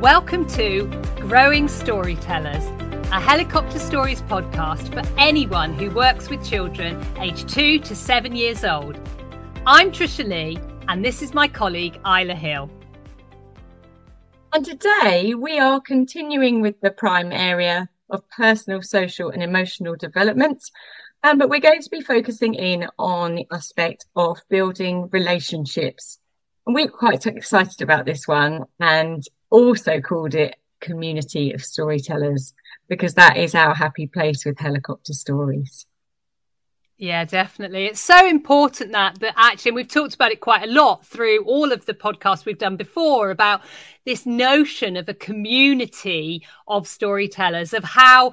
Welcome to Growing Storytellers, a helicopter stories podcast for anyone who works with children aged two to seven years old. I'm Trisha Lee, and this is my colleague Isla Hill. And today we are continuing with the prime area of personal, social, and emotional development. Um, but we're going to be focusing in on the aspect of building relationships. And we're quite excited about this one and also called it Community of Storytellers because that is our happy place with helicopter stories. Yeah, definitely. It's so important that that actually we've talked about it quite a lot through all of the podcasts we've done before about this notion of a community of storytellers of how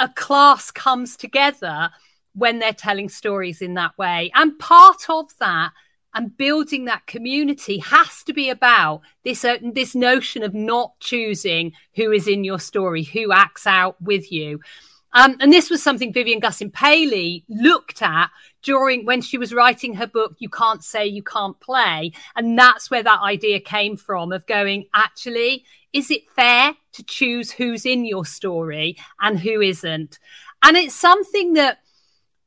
a class comes together when they're telling stories in that way. And part of that and building that community has to be about this uh, this notion of not choosing who is in your story, who acts out with you. Um, and this was something Vivian Gussin Paley looked at during when she was writing her book, You Can't Say You Can't Play. And that's where that idea came from of going, actually, is it fair to choose who's in your story and who isn't? And it's something that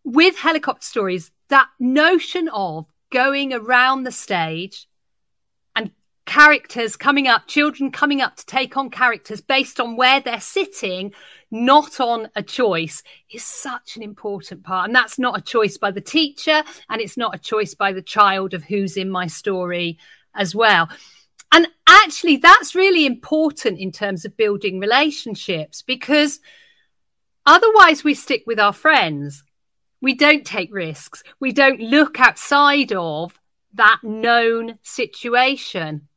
with helicopter stories, that notion of going around the stage and characters coming up, children coming up to take on characters based on where they're sitting, not on a choice, is such an important part. And that's not a choice by the teacher, and it's not a choice by the child of who's in my story as well. And actually, that's really important in terms of building relationships because otherwise we stick with our friends we don't take risks. We don't look outside of that known situation.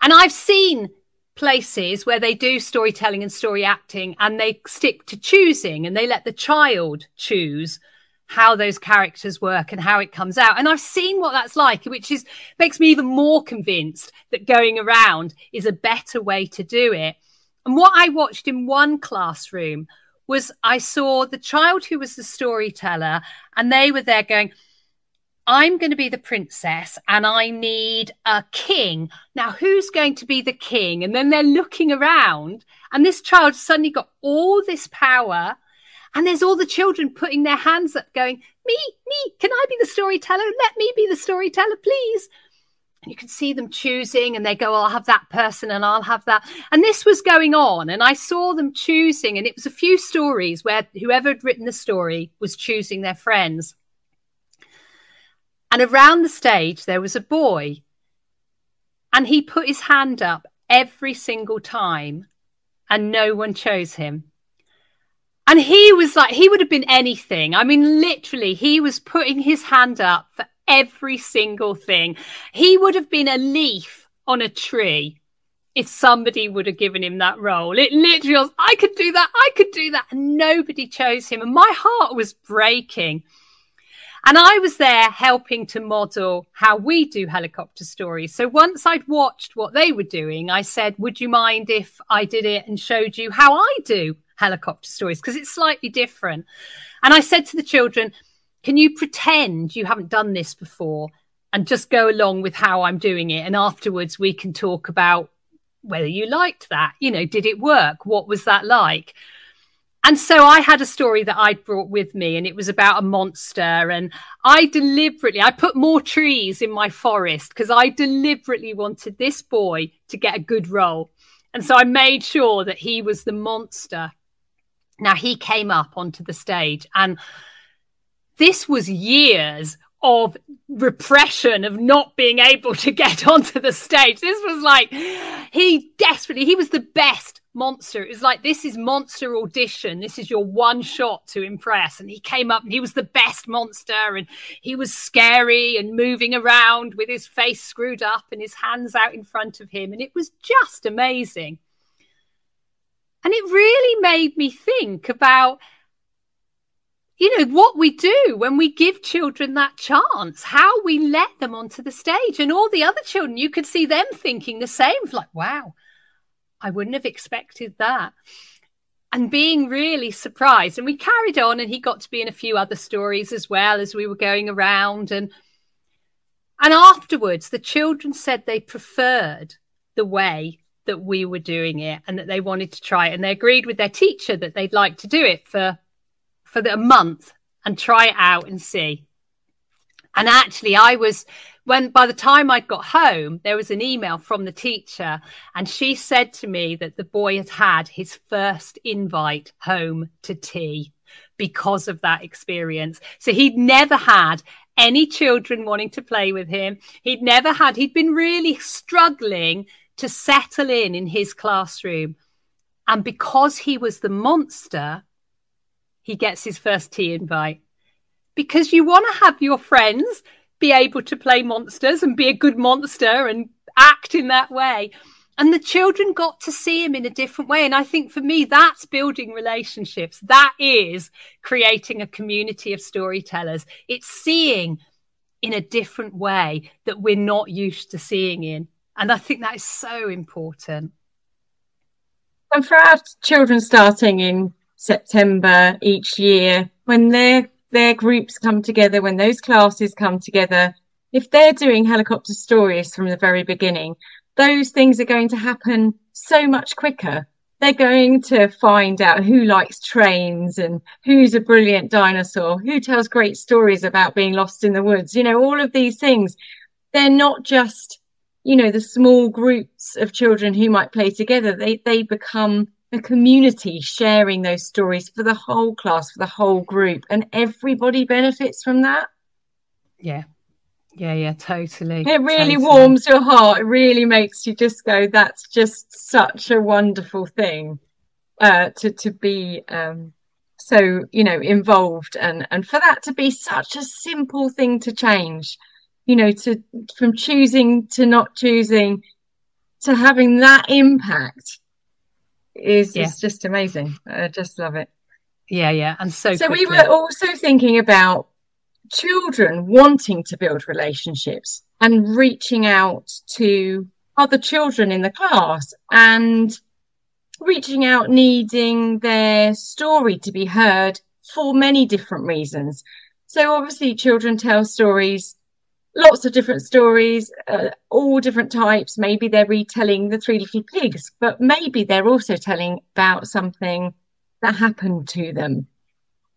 And I've seen places where they do storytelling and story acting and they stick to choosing and they let the child choose how those characters work and how it comes out. And I've seen what that's like, which is makes me even more convinced that going around is a better way to do it. And what I watched in one classroom was I saw the child who was the storyteller, and they were there going, I'm going to be the princess and I need a king. Now, who's going to be the king? And then they're looking around, and this child suddenly got all this power. And there's all the children putting their hands up, going, Me, me, can I be the storyteller? Let me be the storyteller, please you can see them choosing and they go i'll have that person and i'll have that. And this was going on and i saw them choosing and it was a few stories where whoever had written the story was choosing their friends. And around the stage there was a boy and he put his hand up every single time and no one chose him. And he was like he would have been anything. I mean literally he was putting his hand up for every single thing. He would have been a leaf on a tree if somebody would have given him that role. It literally was, I could do that, I could do that. And nobody chose him. And my heart was breaking. And I was there helping to model how we do helicopter stories. So once I'd watched what they were doing, I said, Would you mind if I did it and showed you how I do helicopter stories? Because it's slightly different. And I said to the children, can you pretend you haven't done this before and just go along with how I'm doing it? And afterwards, we can talk about whether you liked that. You know, did it work? What was that like? And so I had a story that I'd brought with me, and it was about a monster. And I deliberately, I put more trees in my forest because I deliberately wanted this boy to get a good role. And so I made sure that he was the monster. Now he came up onto the stage and this was years of repression of not being able to get onto the stage. This was like he desperately he was the best monster. It was like this is monster audition. This is your one shot to impress. And he came up and he was the best monster and he was scary and moving around with his face screwed up and his hands out in front of him and it was just amazing. And it really made me think about you know what we do when we give children that chance how we let them onto the stage. And all the other children you could see them thinking the same like wow i wouldn't have expected that. And being really surprised. And we carried on and he got to be in a few other stories as well as we were going around. And and afterwards the children said they preferred the way that we were doing it and that they wanted to try it. And they agreed with their teacher that they'd like to do it for for the, a month and try it out and see. And actually, I was when by the time I'd got home, there was an email from the teacher, and she said to me that the boy had had his first invite home to tea because of that experience. So he'd never had any children wanting to play with him. He'd never had, he'd been really struggling to settle in in his classroom. And because he was the monster, he gets his first tea invite. Because you want to have your friends be able to play monsters and be a good monster and act in that way. And the children got to see him in a different way. And I think for me, that's building relationships. That is creating a community of storytellers. It's seeing in a different way that we're not used to seeing in. And I think that is so important. And for our children starting in September each year, when their their groups come together, when those classes come together, if they're doing helicopter stories from the very beginning, those things are going to happen so much quicker. They're going to find out who likes trains and who's a brilliant dinosaur, who tells great stories about being lost in the woods. You know, all of these things. They're not just, you know, the small groups of children who might play together. They they become a community sharing those stories for the whole class, for the whole group, and everybody benefits from that. Yeah, yeah, yeah, totally. It really totally. warms your heart. It really makes you just go, that's just such a wonderful thing uh, to to be um, so you know involved and and for that to be such a simple thing to change. You know, to from choosing to not choosing to having that impact is yeah. is just amazing. I just love it. Yeah, yeah, and so so quickly. we were also thinking about children wanting to build relationships and reaching out to other children in the class and reaching out needing their story to be heard for many different reasons so obviously children tell stories lots of different stories uh, all different types. Maybe they're retelling the three little pigs but maybe they're also telling about something that happened to them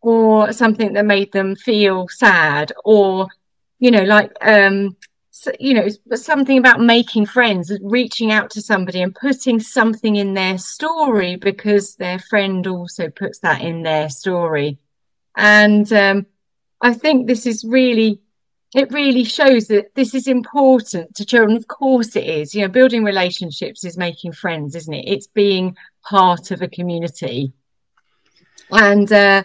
or something that made them feel sad or you know like um so, you know something about making friends reaching out to somebody and putting something in their story because their friend also puts that in their story. And um, i think this is really it really shows that this is important to children of course it is you know building relationships is making friends isn't it it's being part of a community and uh,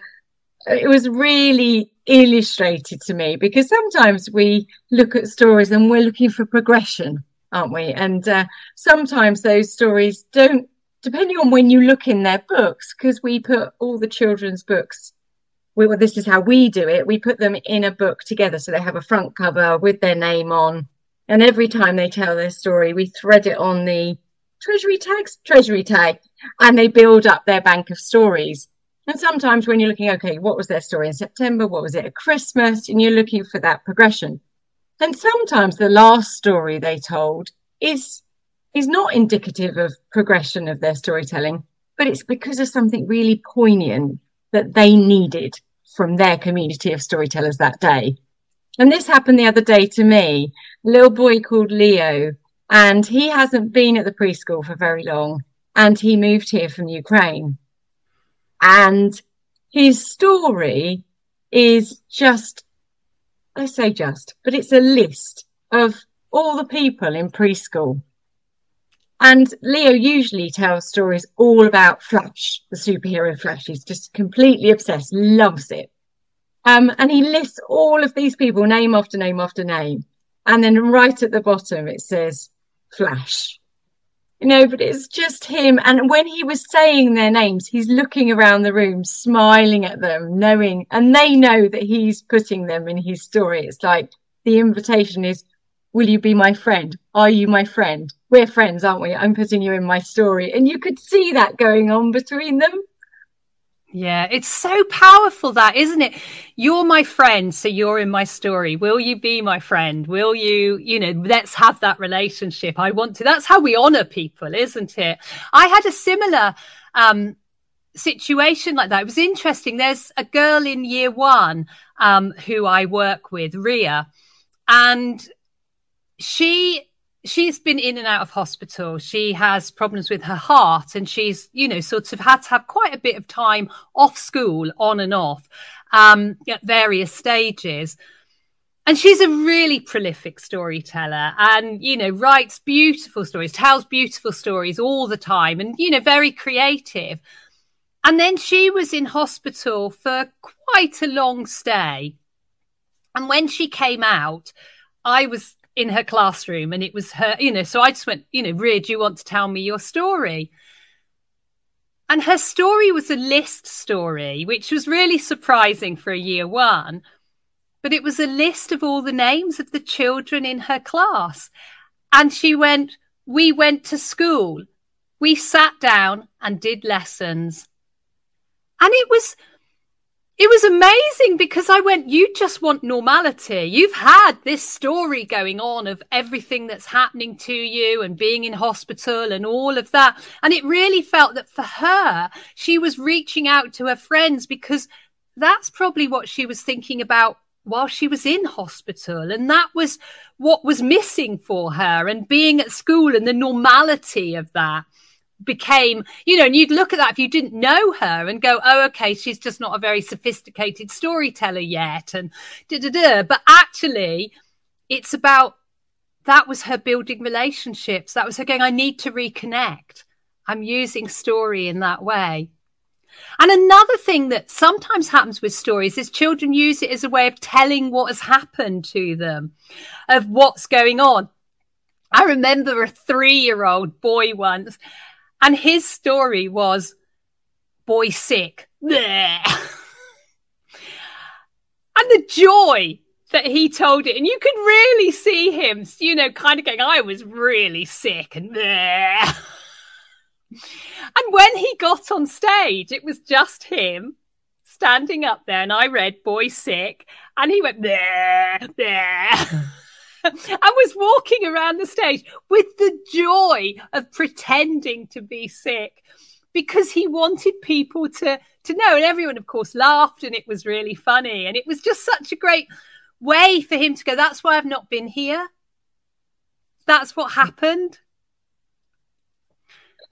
it was really illustrated to me because sometimes we look at stories and we're looking for progression, aren't we? And uh, sometimes those stories don't, depending on when you look in their books, because we put all the children's books. We, well, this is how we do it. We put them in a book together, so they have a front cover with their name on, and every time they tell their story, we thread it on the treasury tags, treasury tag, and they build up their bank of stories. And sometimes when you're looking, okay, what was their story in September? What was it at Christmas? And you're looking for that progression. And sometimes the last story they told is is not indicative of progression of their storytelling, but it's because of something really poignant that they needed from their community of storytellers that day. And this happened the other day to me, a little boy called Leo, and he hasn't been at the preschool for very long, and he moved here from Ukraine. And his story is just, I say just, but it's a list of all the people in preschool. And Leo usually tells stories all about Flash, the superhero Flash. He's just completely obsessed, loves it. Um, and he lists all of these people, name after name after name. And then right at the bottom, it says Flash you know, but it's just him. And when he was saying their names, he's looking around the room, smiling at them, knowing, and they know that he's putting them in his story. It's like the invitation is, Will you be my friend? Are you my friend? We're friends, aren't we? I'm putting you in my story. And you could see that going on between them. Yeah, it's so powerful that, isn't it? You're my friend, so you're in my story. Will you be my friend? Will you, you know, let's have that relationship. I want to. That's how we honor people, isn't it? I had a similar um, situation like that. It was interesting. There's a girl in year one um, who I work with, Ria, and she she's been in and out of hospital. She has problems with her heart, and she's, you know, sort of had to have quite a bit of time off school, on and off, um, at various stages. And she's a really prolific storyteller and, you know, writes beautiful stories, tells beautiful stories all the time, and, you know, very creative. And then she was in hospital for quite a long stay. And when she came out, I was in her classroom and it was her, you know, so I just went, you know, Ria, do you want to tell me your story? And her story was a list story, which was really surprising for a year one. But it was a list of all the names of the children in her class. And she went, We went to school. We sat down and did lessons. And it was it was amazing because I went, you just want normality. You've had this story going on of everything that's happening to you and being in hospital and all of that. And it really felt that for her, she was reaching out to her friends because that's probably what she was thinking about while she was in hospital. And that was what was missing for her and being at school and the normality of that became, you know, and you'd look at that if you didn't know her and go, oh, okay, she's just not a very sophisticated storyteller yet. And da da da. But actually, it's about that was her building relationships. That was her going, I need to reconnect. I'm using story in that way. And another thing that sometimes happens with stories is children use it as a way of telling what has happened to them, of what's going on. I remember a three year old boy once and his story was boy sick. and the joy that he told it. And you could really see him, you know, kind of going, I was really sick and And when he got on stage, it was just him standing up there, and I read Boy Sick, and he went there, there. And was walking around the stage with the joy of pretending to be sick because he wanted people to to know. And everyone of course laughed and it was really funny. And it was just such a great way for him to go that's why I've not been here. That's what happened.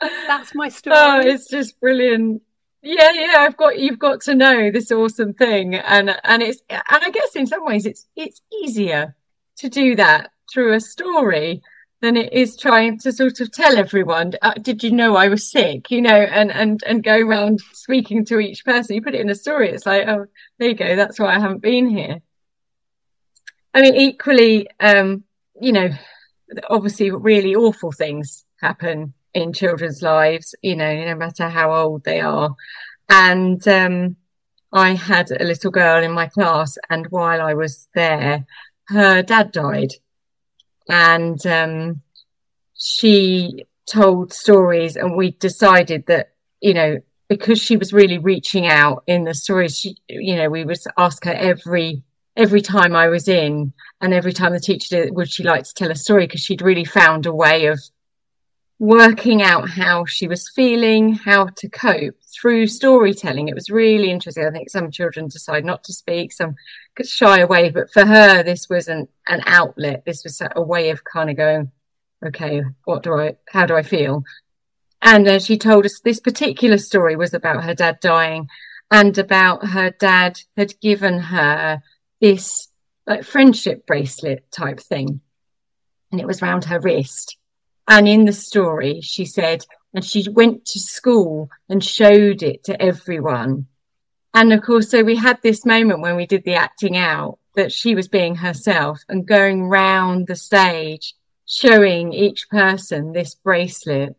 That's my story. Oh it's just brilliant. Yeah yeah i've got you've got to know this awesome thing. And and it's and i guess in some ways it's it's easier to do that through a story than it is trying to sort of tell everyone uh, did you know i was sick? You know and and and go around speaking to each person. You put it in a story it's like oh there you go that's why i haven't been here. I mean equally um you know obviously really awful things happen in children's lives you know no matter how old they are. And um i had a little girl in my class and while i was there her dad died, and um, she told stories, and we decided that you know because she was really reaching out in the stories, she you know we would ask her every every time I was in, and every time the teacher did, would she like to tell a story because she'd really found a way of working out how she was feeling, how to cope through storytelling. It was really interesting. I think some children decide not to speak, some shy away, but for her, this was an, an outlet. This was a way of kind of going, okay, what do I, how do I feel? And uh, she told us this particular story was about her dad dying and about her dad had given her this like friendship bracelet type thing. And it was round her wrist and in the story, she said, and she went to school and showed it to everyone. And of course, so we had this moment when we did the acting out that she was being herself and going round the stage, showing each person this bracelet.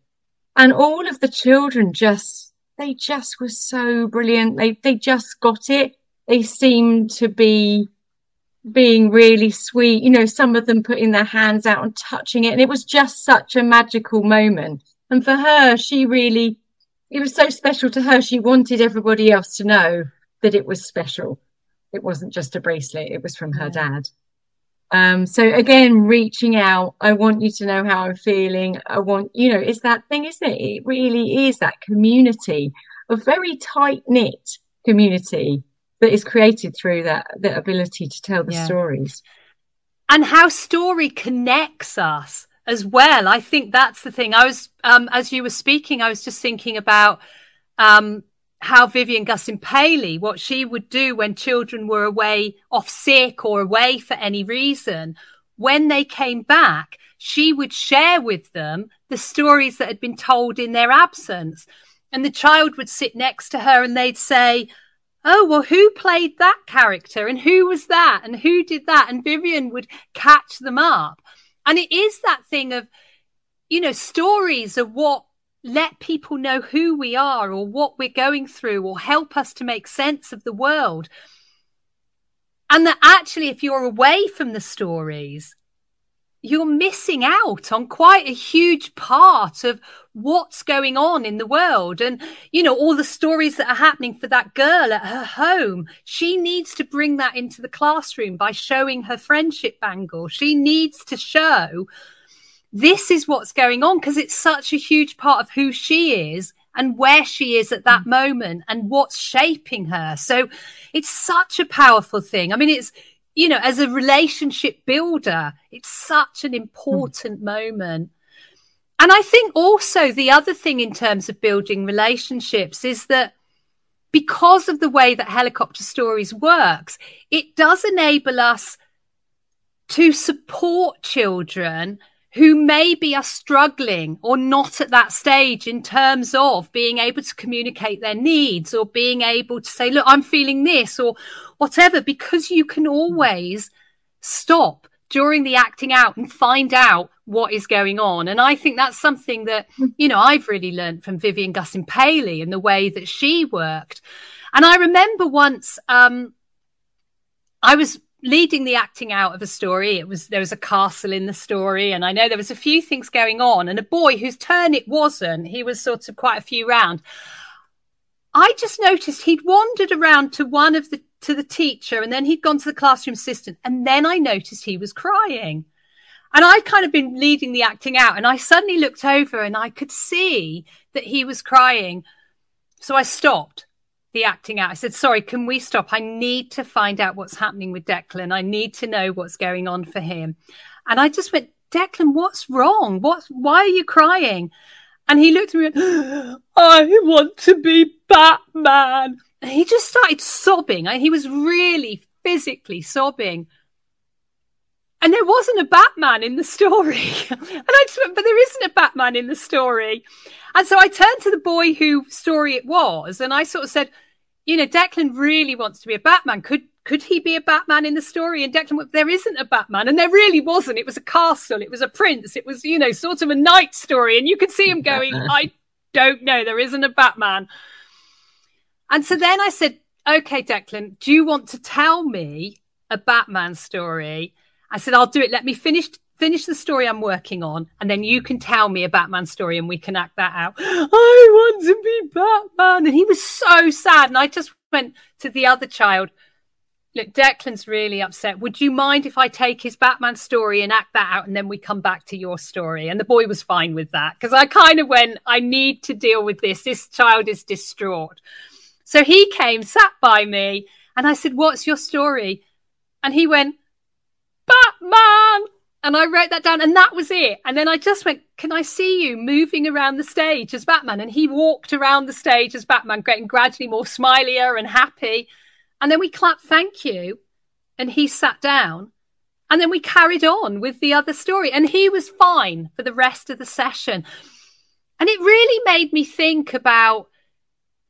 And all of the children just, they just were so brilliant. They, they just got it. They seemed to be being really sweet, you know, some of them putting their hands out and touching it. And it was just such a magical moment. And for her, she really it was so special to her. She wanted everybody else to know that it was special. It wasn't just a bracelet, it was from her yeah. dad. Um, so again, reaching out, I want you to know how I'm feeling. I want, you know, it's that thing, isn't it? It really is that community, a very tight knit community that is created through that the ability to tell the yeah. stories. And how story connects us as well. I think that's the thing. I was, um, as you were speaking, I was just thinking about um, how Vivian Gussin Paley, what she would do when children were away off sick or away for any reason, when they came back, she would share with them the stories that had been told in their absence. And the child would sit next to her and they'd say, Oh, well, who played that character and who was that and who did that? And Vivian would catch them up. And it is that thing of, you know, stories are what let people know who we are or what we're going through or help us to make sense of the world. And that actually, if you're away from the stories, you're missing out on quite a huge part of what's going on in the world. And you know all the stories that are happening for that girl at her home she needs to bring that into the classroom by showing her friendship bangle. She needs to show this is what's going on because it's such a huge part of who she is and where she is at that mm. moment and what's shaping her. So it's such a powerful thing. I mean it's you know, as a relationship builder, it's such an important mm. moment. And I think also the other thing in terms of building relationships is that because of the way that helicopter stories works, it does enable us to support children who maybe are struggling or not at that stage in terms of being able to communicate their needs or being able to say, look, I'm feeling this or whatever, because you can always stop during the acting out and find out what is going on. And I think that's something that, you know, I've really learned from Vivian Gussin Paley and the way that she worked. And I remember once um, I was leading the acting out of a story it was there was a castle in the story and i know there was a few things going on and a boy whose turn it wasn't he was sort of quite a few round. I just noticed he'd wandered around to one of the to the teacher and then he'd gone to the classroom assistant and then i noticed he was crying. And i'd kind of been leading the acting out and i suddenly looked over and i could see that he was crying. So i stopped the acting out. I said, sorry, can we stop? I need to find out what's happening with Declan. I need to know what's going on for him. And I just went, Declan, what's wrong? What, why are you crying? And he looked at me and went, I want to be Batman. And he just started sobbing. He was really physically sobbing. And there wasn't a Batman in the story. and I just went, but there isn't a Batman in the story. And so I turned to the boy whose story it was, and I sort of said, you know, Declan really wants to be a Batman. Could could he be a Batman in the story? And Declan, there isn't a Batman, and there really wasn't. It was a castle, it was a prince, it was you know sort of a knight story, and you could see him going, I don't know, there isn't a Batman. And so then I said, okay, Declan, do you want to tell me a Batman story? I said, I'll do it. Let me finish finish the story I'm working on, and then you can tell me a Batman story and we can act that out. I want to be Batman. And he was so sad. And I just went to the other child. Look, Declan's really upset. Would you mind if I take his Batman story and act that out and then we come back to your story? And the boy was fine with that because I kind of went, I need to deal with this. This child is distraught. So he came, sat by me, and I said, What's your story? And he went, Batman. And I wrote that down, and that was it. And then I just went, Can I see you moving around the stage as Batman? And he walked around the stage as Batman, getting gradually more smilier and happy. And then we clapped thank you, and he sat down. And then we carried on with the other story, and he was fine for the rest of the session. And it really made me think about,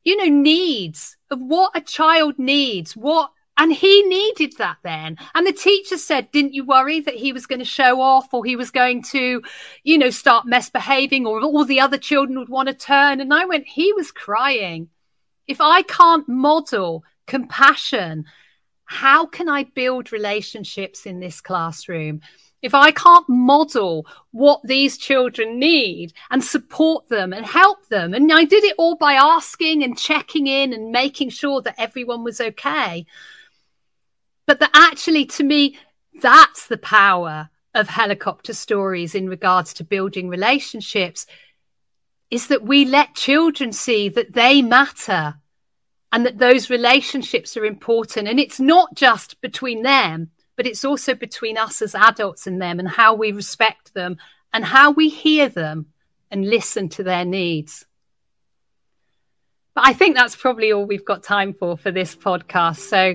you know, needs of what a child needs, what and he needed that then. And the teacher said, Didn't you worry that he was going to show off or he was going to, you know, start misbehaving or all the other children would want to turn? And I went, He was crying. If I can't model compassion, how can I build relationships in this classroom? if I can't model what these children need and support them and help them, and I did it all by asking and checking in and making sure that everyone was okay. But that actually, to me, that's the power of helicopter stories in regards to building relationships is that we let children see that they matter and that those relationships are important. And it's not just between them, but it's also between us as adults and them and how we respect them and how we hear them and listen to their needs. But I think that's probably all we've got time for for this podcast. So